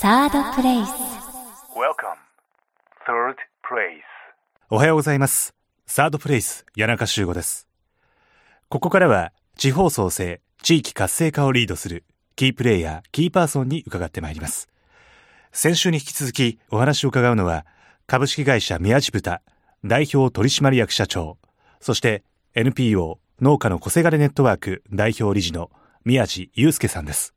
サードプレイス Welcome. Third place. おはようございます。サードプレイス、谷中修吾です。ここからは、地方創生、地域活性化をリードする、キープレイヤー、キーパーソンに伺ってまいります。先週に引き続き、お話を伺うのは、株式会社宮地豚、代表取締役社長、そして NPO 農家の小せがれネットワーク代表理事の宮地祐介さんです。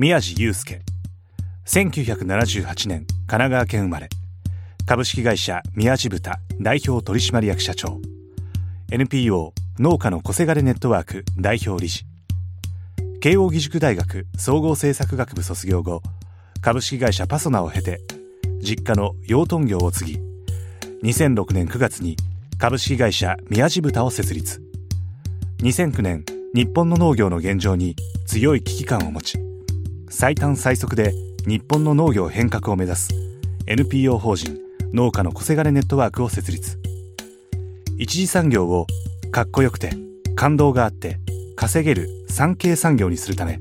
宮地祐介。1978年神奈川県生まれ。株式会社宮地豚代表取締役社長。NPO 農家の小せがれネットワーク代表理事。慶應義塾大学総合政策学部卒業後株式会社パソナを経て実家の養豚業を継ぎ2006年9月に株式会社宮地豚を設立。2009年日本の農業の現状に強い危機感を持ち最短最速で日本の農業変革を目指す NPO 法人農家の小せがれネットワークを設立。一次産業をかっこよくて感動があって稼げる産経産業にするため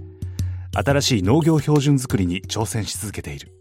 新しい農業標準づくりに挑戦し続けている。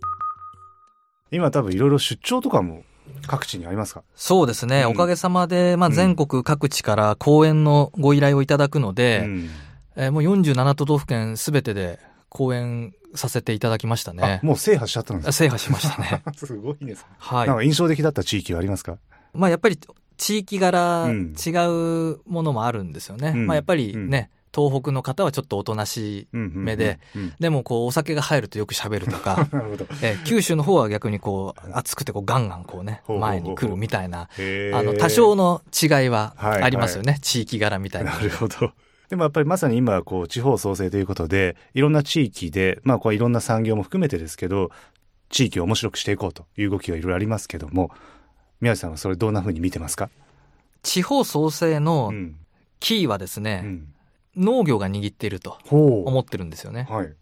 今多分いろいろ出張とかも各地にありますか？そうですね。うん。おかげさまで、まあ、うん。全国各地から講演のご依頼をいただくので、うん。えーもう47都道府県すべてで講演させていただきましたあね。もう制覇しちゃったんです制覇しましたね。か すごいですね、はいなん。か印象的だった地域はありますか？まあ、やっぱり地域柄、うん違うものもあるんですよね。うんまあ、やっぱりね、東北の方はちょっとおとなしい。目で、うんうんでも、こう、お酒が入るとよく喋るとか、えー九州の方は逆にこう、熱くてこう、ガンガンこうね、前に来るみたいな、あの、多少の違いははいありますよね。地域柄みたいな。なるほど。でもやっぱりまさに今こう地方創生ということでいろんな地域でまあこういろんな産業も含めてですけど地域を面白くしていこうという動きがいろいろありますけども宮地さんはそれどんな風に見てますか、地方創生のん。キーはですうね、ん、農業が握っていると思ってるんですよね。はい。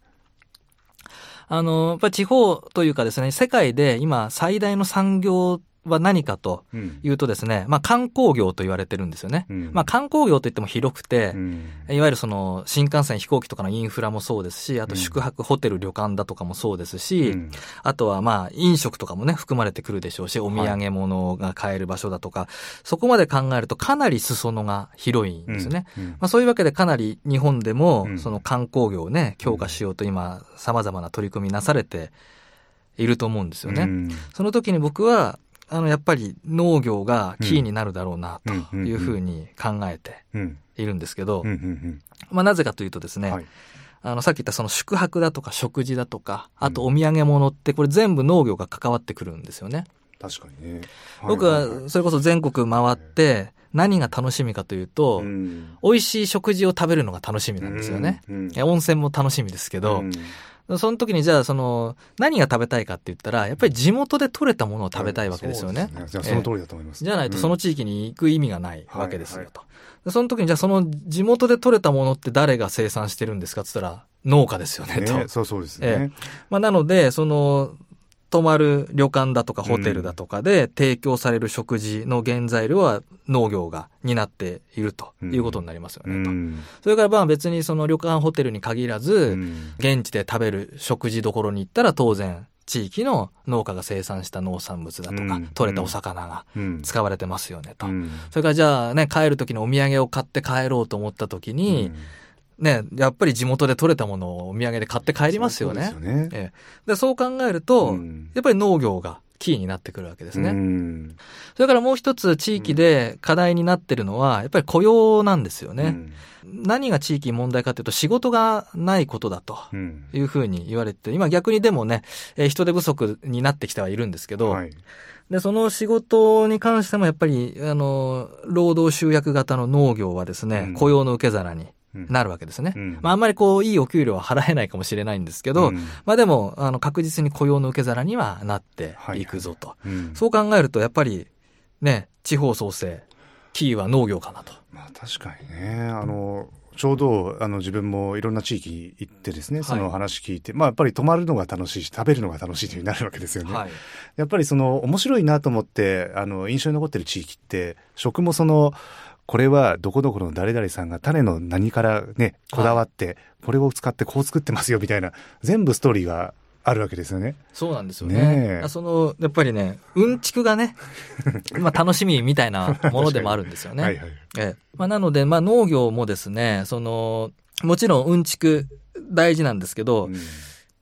あの、やっぱり地方というかですね、世界で今最大の産業は何かとうん。いうとですね、まあ観光業と言われてるんですよね。うん。まあ観光業といっても広くて、うん。いわゆるその新幹線飛行機とかのインフラもそうですし、あとうん。宿泊ホテル旅館だとかもそうですし、うん。あとはまあ飲食とかもね含まれてくるでしょうし、お土産物が買える場所だとか、そこまで考えるとかなり裾野が広いんですよね。うん。まあ、そういうわけでかなり日本でもうん。その観光業をね、強化しようと今様々な取り組みなされていると思うんですよね。うん。その時に僕は、あの、やっぱり農業がキーになるだろうなというふうに考えてうん。いるんですけどうん。う、ん。まあなぜかというとですね、うんはい。あの、さっき言ったその宿泊だとか食事だとか、あとお土産物ってこれ全部農業が関わってくるんですよね。確かにね。僕はそれこそ全国回って何が楽しみかというと、うん。美味しい食事を食べるのが楽しみなんですよね。うん。いや温泉も楽しみですけど、うんその時にじゃあその何が食べたいかって言ったらやっぱり地元で採れたものを食べたいわけですよね。じゃあその通りだと思います、じゃないとその地域に行く意味がないわけですよと。でその時にじゃあその地元で採れたものって誰が生産してるんですかって言ったら農家ですよねと。ねそうそうですね、えまあ、なので、その、泊まる旅館だとかホテルだとかで提供される食事の原材料は農業が担っているということになりますようねと。ん。それからまあ別にその旅館ホテルに限らうず、ん。現地で食べる食事どころに行ったら当然地域の農家が生産した農産物だとかうん、取れたお魚がうん。使われてますよねと。う。ん。それからじゃあね、帰る時のお土産を買って帰ろうと思った時に、ね、やっぱり地元で取れたものをお土産で買って帰りますよね。そうですよね。ええ。でそう考えると、うん。やっぱり農業がキーになってくるわけですね。うん。それからもう一つ地域で課題になってるのは、やっぱり雇用なんですよね。何が地域問題かというと仕事がないことだとうん。いうふうに言われて、今逆にでもね、えー人手不足になってきてはいるんですけど、はい。で、その仕事に関してもやっぱり、あの、労働集約型の農業はですね、うん。雇用の受け皿にうんなるわけですね。うんまあ、あんまりこう、いいお給料は払えないかもしれないんですけど、うんまあでも、あの、確実に雇用の受け皿にはなっていくぞと。うんそう考えると、やっぱり、ね、地方創生、キーは農業かなと。まあ確かにねあのちょうどあの自分もいろんな地域行ってですねその話聞いて、まあやっぱり泊まるのが楽しいし食べるのが楽しいというになるわけですよね。はい。やっぱりその面白いなと思ってあの印象に残ってる地域って食もそのこれはどこどこの誰々さんが種の何からね、こだわって、これを使ってこう作ってますよみたいな、全部ストーリーがあるわけですよね。そうなんですよね。ねえその、やっぱりね、うんちくがね、まあ楽しみみたいなものでもあるんですよね。はいはい。ええまあ、なので、まあ農業もですね、その、もちろんうんちく大事なんですけど、うん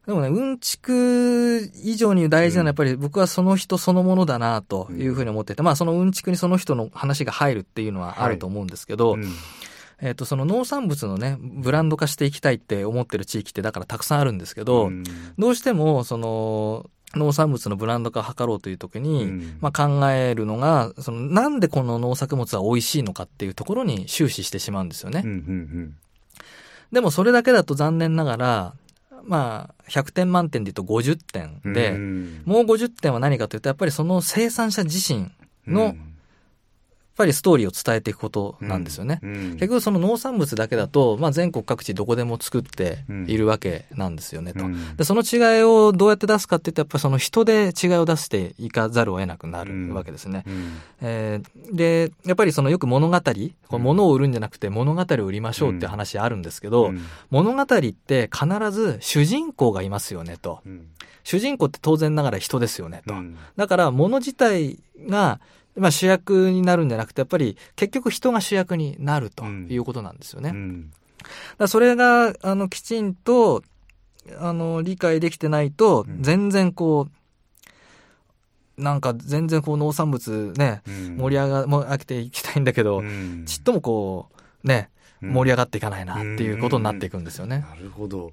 でもね、うんちく以上に大事なのはやっぱり僕はその人そのものだなというふうに思ってて、まあそのうんちくにその人の話が入るっていうのはあると思うんですけど、うん。えっ、と、その農産物のね、ブランド化していきたいって思ってる地域ってだからたくさんあるんですけど、うん。どうしても、その、農産物のブランド化を図ろうという時に、うん。まあ考えるのが、その、なんでこの農作物は美味しいのかっていうところに終始してしまうんですよね。うんうん。でもそれだけだと残念ながら、まあ、100点満点で言うと50点うんで、うん。もう50点は何かというと、やっぱりその生産者自身の、ぱりストーリーを伝えていくことなんですよね。うん結局その農産物だけだと、まあ全国各地どこでも作っているわけなんですよねと。うんで、その違いをどうやって出すかって言ったら、やっぱりその人で違いを出していかざるを得なくなるわけですね。うんえーで、やっぱりそのよく物語、こう物を売るんじゃなくて物語を売りましょうって話あるんですけど、うん物語って必ず主人公がいますよねと。うん主人公って当然ながら人ですよねと。うんだから物自体が、まあ、主役になるんじゃなくて、やっぱり結局人が主役になるということなんですよね。だかうんらそれが、あの、きちんと、あの、理解できてないとう、ん全然こう、なんか全然こう農産物ね、うん盛り上が、もう飽きていきたいんだけど、うんちっともこう、ね、うん盛り上がっていかないなっていうことになっていくんですよね。なるほど。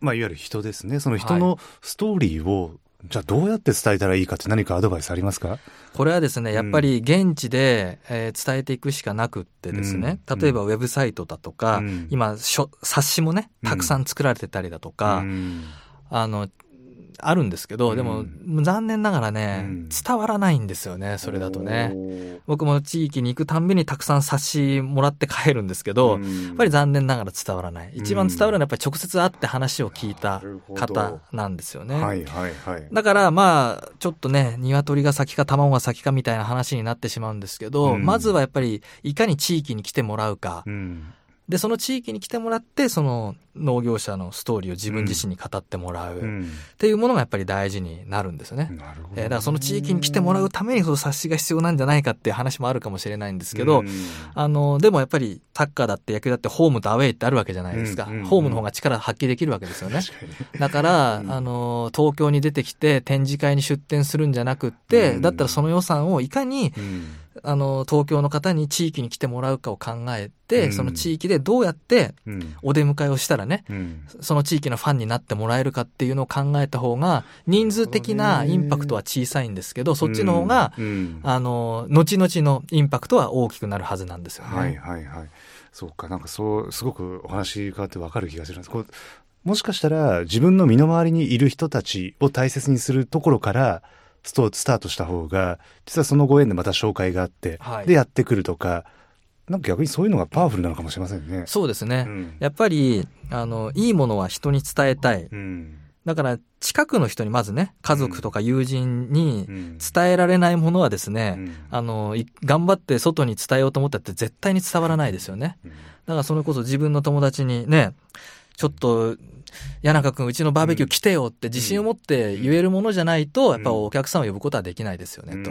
まあ、いわゆる人ですね。その人のストーリーを、じゃあどうやって伝えたらいいかって何かアドバイスありますか？これはですね、やっぱり現地で、えー伝えていくしかなくってですね、うん。例えばウェブサイトだとか、うん。今しょ、冊子もね、たくさん作られてたりだとか、うん。あの、あるんですけど、でも、残念ながらね、うん伝わらないんですよね、それだとね。僕も地域に行くたんびにたくさん冊子もらって帰るんですけど、うんやっぱり残念ながら伝わらない。一番伝わるのはやっぱり直接会って話を聞いた方なんですよね。はいはいはい。だからまあ、ちょっとね、鶏が先か卵が先かみたいな話になってしまうんですけど、うんまずはやっぱりいかに地域に来てもらうか、うんで、その地域に来てもらって、その農業者のストーリーを自分自身に語ってもらう、っうん。ていうものがやっぱり大事になるんですよね。なるほど。えーだからその地域に来てもらうためにその冊子が必要なんじゃないかっていう話もあるかもしれないんですけど、うん。あの、でもやっぱりサッカーだって野球だってホームとアウェイってあるわけじゃないですか。うんホームの方が力発揮できるわけですよね。だから、うん。あの、東京に出てきて展示会に出展するんじゃなくって、うん。だったらその予算をいかに、うんあの、東京の方に地域に来てもらうかを考えて、うん。その地域でどうやってうん。お出迎えをしたらね、うん。その地域のファンになってもらえるかっていうのを考えた方が、人数的なインパクトは小さいんですけど、そっちの方が、うん。あの、後々のインパクトは大きくなるはずなんですよね。はいはいはい。そうか、なんかそう、すごくお話変わってわかる気がするんです。こうもしかしたら自分の身の回りにいる人たちを大切にするところからスタートした方が、実はそのご縁でまた紹介があって、はいでやってくるとか、なんか逆にそういうのがパワフルなのかもしれませんね。そうですね。うんやっぱり、あの、いいものは人に伝えたい。うんだから、近くの人にまずね、家族とか友人にうん伝えられないものはですね、うんあの、い頑張って外に伝えようと思ったって絶対に伝わらないですよね。うんだからそれこそ自分の友達にね、ちょっと、谷中君うちのバーベキュー来てよって自信を持って言えるものじゃないと、やっぱお客さんを呼ぶことはできないですよね、と。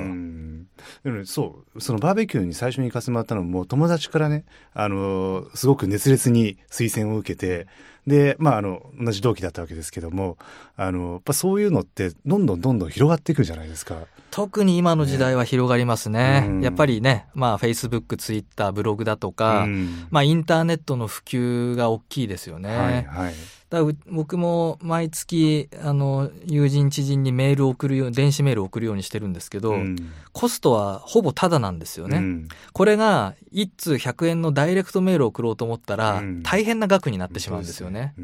そう、そのバーベキューに最初に行かせてもらったのも、友達からね、あの、すごく熱烈に推薦を受けて、で、まあ、あの、同じ同期だったわけですけども、あの、やっぱそういうのって、どんどんどんどん広がっていくじゃないですか。特に今の時代は広がりますね。うんやっぱりね、まあ Facebook、Twitter、ブログだとか、うんまあインターネットの普及が大きいですよね。はい、はい。僕も毎月、あの、友人知人にメールを送るよう、電子メールを送るようにしてるんですけど、うんコストはほぼタダなんですよね。うんこれが、1通100円のダイレクトメールを送ろうと思ったら、うん大変な額になってしまうんですよね。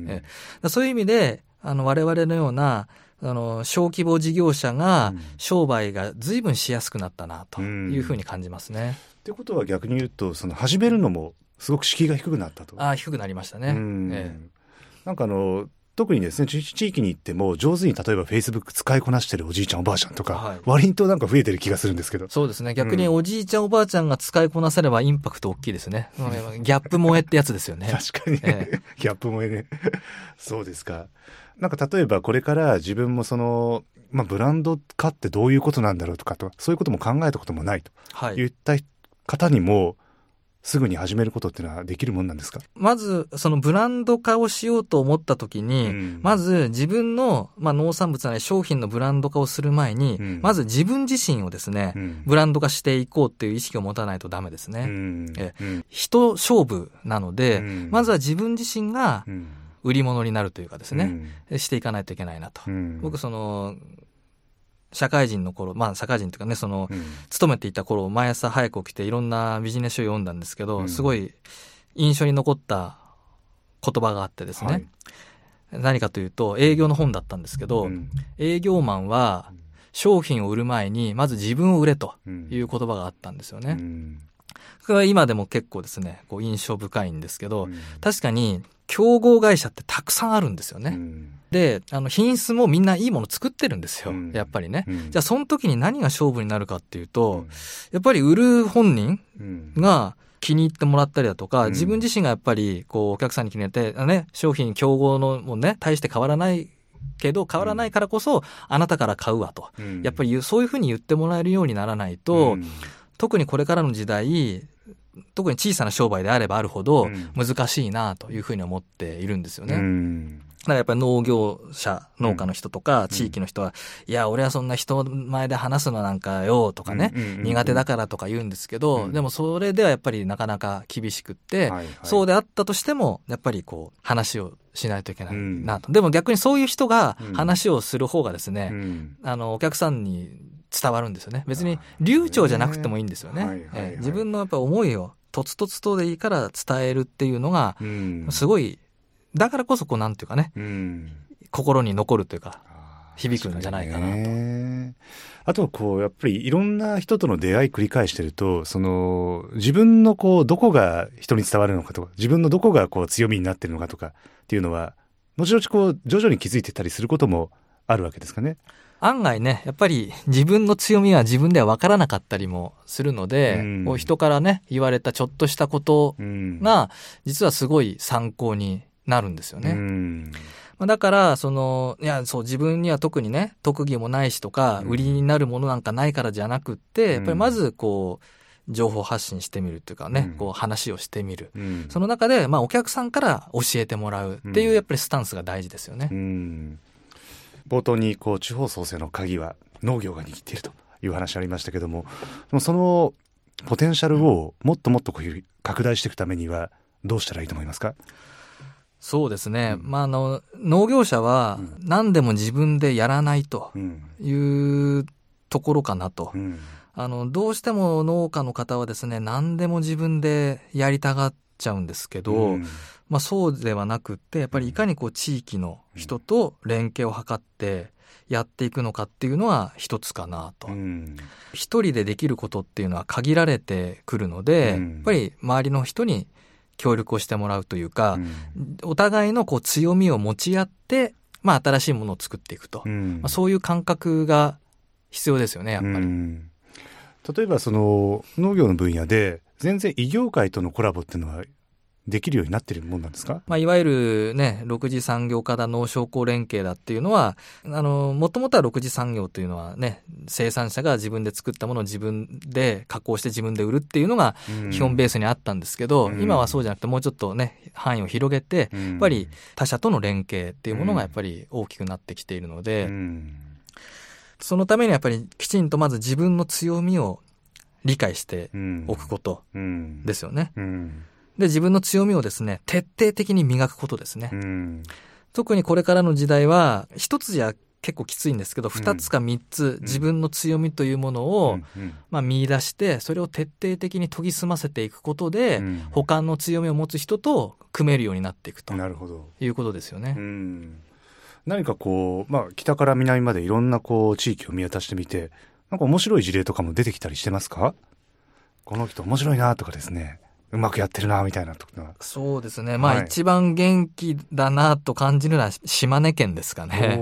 そういう意味で、あの、我々のような、あの、小規模事業者がうん、商売が随分しやすくなったな、というふうに感じますね。ってことは逆に言うと、その始めるのもすごく敷居が低くなったと。ああ、低くなりましたね。うんえなんかあの、特にですね、地地域に行っても上手に例えば Facebook 使いこなしてるおじいちゃんおばあちゃんとか、はい割となんか増えてる気がするんですけど。そうですね。逆におじいちゃんおばあちゃんが使いこなせればインパクト大きいですね。うんギャップ萌えってやつですよね。確かにね、えギャップ萌えね。そうですか。なんか例えばこれから自分もその、まあブランド化ってどういうことなんだろうとかと、そういうことも考えたこともないとはい。言った方にも、すぐに始めることっていうのはできるもんなんですか？まず、そのブランド化をしようと思った時に、うん。まず自分の、まあ、農産物なり商品のブランド化をする前に、うん。まず自分自身をですね、うん。ブランド化していこうっていう意識を持たないとダメですね。うん。えうん。人勝負なので、うん。まずは自分自身がうん。売り物になるというかですね、していかないといけないなと。うん。僕、その、社会人の頃、まあ社会人というかね、その、うん。勤めていた頃、毎朝早く起きていろんなビジネス書を読んだんですけど、うん。すごい印象に残った言葉があってですね、はい。何かというと、営業の本だったんですけど、うん。営業マンは商品を売る前に、まず自分を売れとうん。いう言葉があったんですよね。うん。これは今でも結構ですね、こう印象深いんですけど、うん。確かに競合会社ってたくさんあるんですよね。うんで、あの、品質もみんないいもの作ってるんですよ。うん。やっぱりね。うん。じゃあ、その時に何が勝負になるかっていうと、うん。やっぱり売る本人うん。が気に入ってもらったりだとか、うん。自分自身がやっぱり、こう、お客さんに気に入って、ね、商品競合のもね、大して変わらないけど、変わらないからこそ、あなたから買うわと。うん。やっぱりそういうふうに言ってもらえるようにならないと、うん。特にこれからの時代、特に小さな商売であればあるほどうん。難しいなというふうに思っているんですよね。うんだからやっぱり農業者、農家の人とか、ん。地域の人は、いや、俺はそんな人前で話すのなんかよ、とかね、苦手だからとか言うんですけど、うん。でもそれではやっぱりなかなか厳しくって、そうであったとしても、やっぱりこう、話をしないといけないうん。なと。でも逆にそういう人がうん。話をする方がですね、うん。あの、お客さんに伝わるんですよね。別に流暢じゃなくてもいいんですよね。自分のやっぱ思いを、とつとつとでいいから伝えるっていうのが、うん。すごい、だからこそこうなんていうかね、うん心に残るというか、響くんじゃないかなとねあと、こう、やっぱりいろんな人との出会い繰り返してると、その、自分のこう、どこが人に伝わるのかとか、自分のどこがこう、強みになってるのかとかっていうのは、後々こう、徐々に気づいてたりすることもあるわけですかね。案外ね、やっぱり自分の強みは自分では分からなかったりもするので、うんこう人からね、言われたちょっとしたことうん。が、実はすごい参考になるんですよね。うん。まあだから、その、いや、そう、自分には特にね、特技もないしとか、うん売りになるものなんかないからじゃなくって、やっぱうんりまず、こう、情報発信してみるっていうかね、うんこう話をしてみる。うんその中で、まあお客さんから教えてもらうっていうう、んやっぱりスタンスが大事ですよね。うん冒頭にこう地方創生の鍵は農業が握っているという話ありましたけどもそのポテンシャルをもっともっとこういう拡大していくためにはどうしたらいいと思いますか？そうですね。うん。まあ、あの、農業者はうん。何でも自分でやらないとうん。いうところかなと。う。ん。あの、どうしても農家の方はですね、何でも自分でやりたがっちゃうんですけど、うん。まあそうではなくって、やっぱりいかにこう地域の人と連携を図ってやっていくのかっていうのは一つかなと。う。ん。一人でできることっていうのは限られてくるので、うん。やっぱり周りの人に協力をしてもらうというか、うんお互いのこう強みを持ち合って、まあ新しいものを作っていくと。うんまあ、そういう感覚が必要ですよね、やっぱり。うん例えばその農業の分野で全然異業界とのコラボっていうのはできるようになってるもんなんですか？まあ、いわゆるね、6次産業化だ、農商工連携だっていうのは、あの、もともとは6次産業というのはね、生産者が自分で作ったものを自分で加工して自分で売るっていうのが基本ベースにあったんですけど、うん。今はそうじゃなくてもうちょっとね、範囲を広げて、ややっぱり他社との連携っていうものがやっぱり大きくなってきているので、そのためにやっぱりきちんとまず自分の強みを理解しておくことですすよね。うんで、自分の強みをですね、徹底的に磨くことですね。うん。特にこれからの時代は、一つじゃ結構きついんですけど、二つか三つ自分の強みというものを、うん。まあ見出して、それを徹底的に研ぎ澄ませていくことで、うん。他の強みを持つ人と組めるようになっていくとなるほど。いうことですよね。うん。何かこう、まあ、北から南までいろんなこう地域を見渡してみてなんか面白い事例とかも出てきたりしてますか？この人面白いなとかですねうまくやってるな、みたいなとこ。そうですね。まあ、はい一番元気だなと感じるのは島根県ですかね。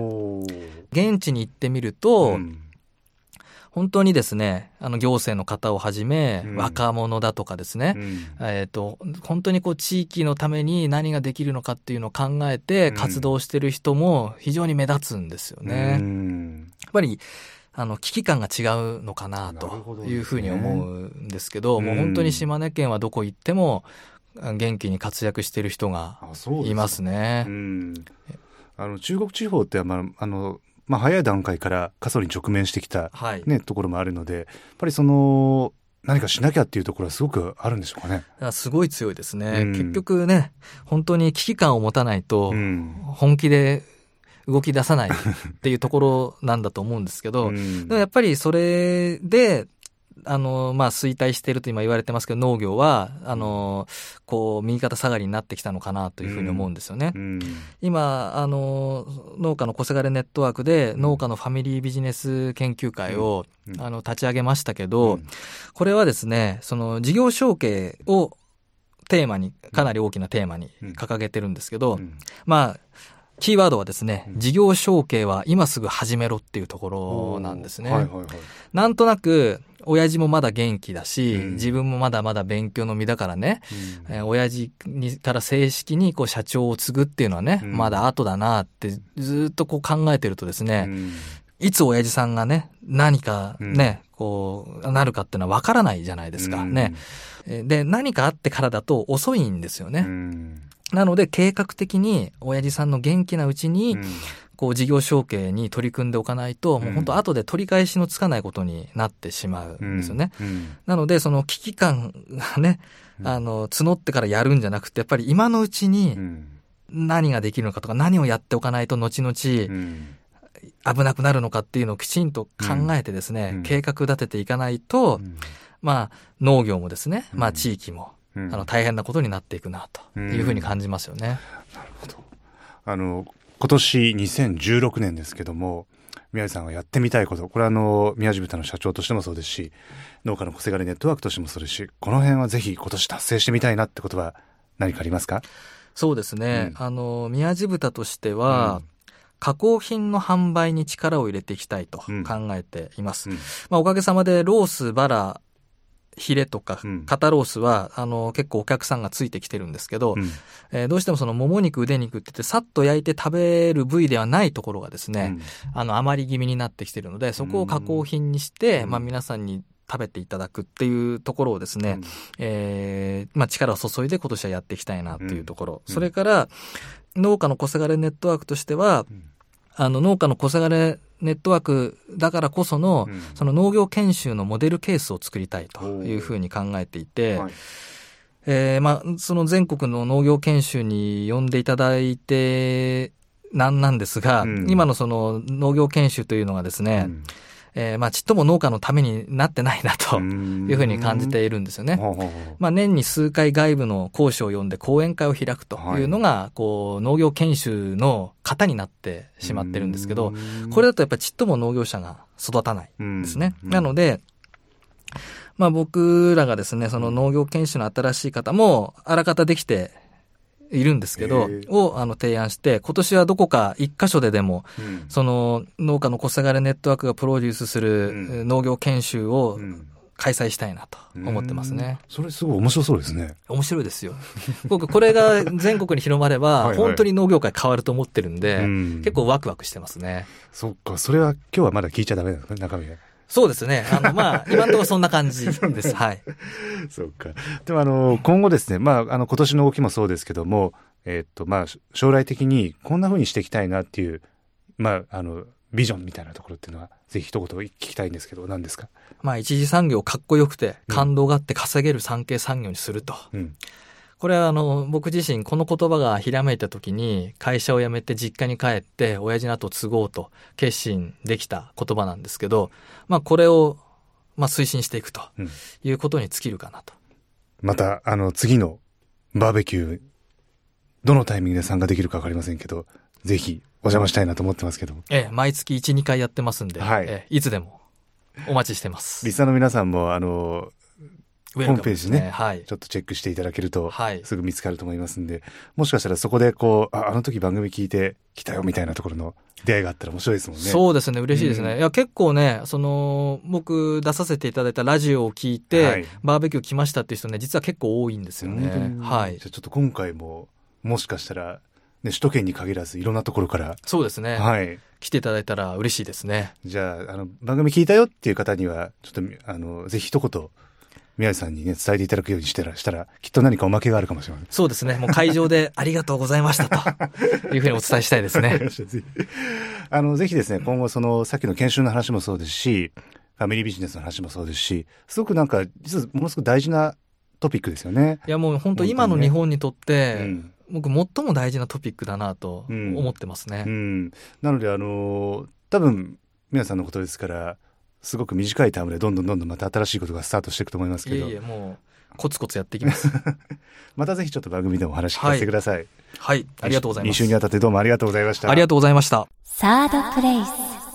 現地に行ってみると、うん本当にですね、あの行政の方をはじめ、うん若者だとかですね、うんえっ、と、本当にこう地域のために何ができるのかっていうのを考えてうん活動してる人も非常に目立つんですよね。うやっんぱり、あの、危機感が違うのかなというふうに思うんですけど、もううん本当に島根県はどこ行ってもあ元気に活躍してる人がいますね。うんあの中国地方って、まああのまあ、早い段階から過疎に直面してきた、はい。ね、ところもあるのでやっぱりその何かしなきゃっていうところはすごくあるんでしょうかね。すごい強いですね。うん結局ね、本当に危機感を持たないと、うん本気で動き出さないっていうところなんだと思うんですけど、うん。でもやっぱりそれで、あの、まあ、衰退していると今言われてますけど、農業は、あの、こう、右肩下がりになってきたのかなというふうに思うんですよね。うん。今、あの、農家の小せがれネットワークで、農家のファミリービジネス研究会を、うん。あの、立ち上げましたけど、うん。これはですね、その事業承継をテーマに、かなり大きなテーマに掲げてるんですけど、うん。まあ、キーワードはですね、うん。事業承継は今すぐ始めろっていうところなんですね。はいはいはい。なんとなく、親父もまだ元気だし、うん。自分もまだまだ勉強の身だからね、えー親父にから正式にこう社長を継ぐっていうのはね、うん。まだ後だなってずっとこう考えてるとですね、うん。いつ親父さんがね、何かね、こう、なるかっていうのはわからないじゃないですか、ね。えーで、何かあってからだと遅いんですよね。うんなので、計画的に親父さんの元気なうちに、うん。こう事業承継に取り組んでおかないと、もう本当後で取り返しのつかないことになってしまうんですよね。うん。なので、その危機感がね、うん。あの、募ってからやるんじゃなくて、やっぱり今のうちうにん。何ができるのかとか、何をやっておかないと後々うん。危なくなるのかっていうのをきちんと考えてですね、うん。計画立てていかないと、まあ、農業もですね、まあ、うん。地域も、うん。あの、大変なことになっていくな、というふうに感じますよね。あの今年2016年ですけども宮治さんがやってみたいことこれはあの宮地豚の社長としてもそうですし農家の小せがれネットワークとしてもそうですしこの辺はぜひ今年達成してみたいなってことは何かありますか？そうですね。うん。あの、宮地豚としては、うん。加工品の販売に力を入れていきたいと考うん。えています。うん。まあ、おかげさまでロース、バラ、ヒレとかうん、肩ロースは、あの、結構お客さんがついてきてるんですけど、うん。えーどうしてもその、もも肉、腕肉って言って、さっと焼いて食べる部位ではないところがですね、あの、余り気味になってきてるので、そこを加工品にして、うん。まあ、皆さんに食べていただくっていうところをですね、うん。えーまあ、力を注いで今年はやっていきたいなっていうところ。うん。それから、農家の小せがれネットワークとしては、うん。あの、農家の小せがれネットワークだからこその、うん。その農業研修のモデルケースを作りたいというふうに考えていて、はい。えーまあ、その全国の農業研修に呼んでいただいて、なんなんですが、うん。今のその農業研修というのがですね、うんえーまあ、ちっとも農家のためになってないなとうん。いうふうに感じているんですよね。まあ、年に数回外部の講師を呼んで講演会を開くというのが、こう、農業研修の型になってしまってるんですけど、うん。これだとやっぱりちっとも農業者が育たないんですね。うん。なので、まあ僕らがですね、その農業研修の新しい方もあらかたできているんですけどをあの提案して、今年はどこか一箇所ででも、うん。その農家の小せがれネットワークがプロデュースするうん。農業研修をうん。開催したいなと思ってますね。それすごい面白そうですね。面白いですよ。僕、これが全国に広まれば、はいはい。本当に農業界変わると思ってるんで、うん。結構ワクワクしてますね。そっかそれは今日はまだ聞いちゃダメなんですね中身がそうですね。あの、まあ、今のところそんな感じ です。はい。そうか。でもあの、今後ですね、まあ、あの、今年の動きもそうですけども、えっと、まあ、将来的にこんな風にしていきたいなっていう、まあ、あの、ビジョンみたいなところっていうのは、ぜひ一言聞きたいんですけど、何ですか？まあ、一次産業かっこよくて、感動があって稼げる産経産業にすると。うん。これはあの、僕自身この言葉がひらめいた時に、会社を辞めて実家に帰って、親父の後を継ごうと決心できた言葉なんですけど、まあ、これを、まあ、推進していくとうんいうことに尽きるかなと。また、あの、次のバーベキュー、どのタイミングで参加できるかわかりませんけど、ぜひお邪魔したいなと思ってますけども。ええ、毎月1、2回やってますんで、はいええいつでもお待ちしてますリ。スナーの皆さんも、あの、ホームページねはい。ちょっとチェックしていただけると、はいすぐ見つかると思いますんで、もしかしたらそこでこう、ああの時番組聞いて来たよみたいなところの出会いがあったら面白いですもんね。そうですね、嬉しいですね。うんいや、結構ね、その、僕出させていただいたラジオを聞いて、はいバーベキュー来ましたっていう人ね、実は結構多いんですよね。はいじゃ。あちょっと今回も、もしかしたら、ね、首都圏に限らずいろんなところから、そうですね。はい。来ていただいたら嬉しいですね。じゃあ、あの、番組聞いたよっていう方には、ちょっと、あの、ぜひ一言、宮治さんにね、伝えていただくようにしたら、したら、きっと何かおまけがあるかもしれません。そうですね。もう会場でありがとうございましたと いうふうにお伝えしたいですね。あの、ぜひですね、今後その、さっきの研修の話もそうですし、ファミリービジネスの話もそうですし、すごくなんか、実はものすごく大事なトピックですよね。いやもう本当今の日本にとって、うん。僕最も大事なトピックだなとうん思ってますね。うん。なので、あの、多分、皆さんのことですから、すごく短いタームでどんどんどんどんまた新しいことがスタートしていくと思いますけど、いえいえ、もうコツコツやっていきます。またぜひちょっと番組でもお話聞かせてください。はい。ありがとうございます。2週にわたってどうもありがとうございました。ありがとうございました。サードプレイス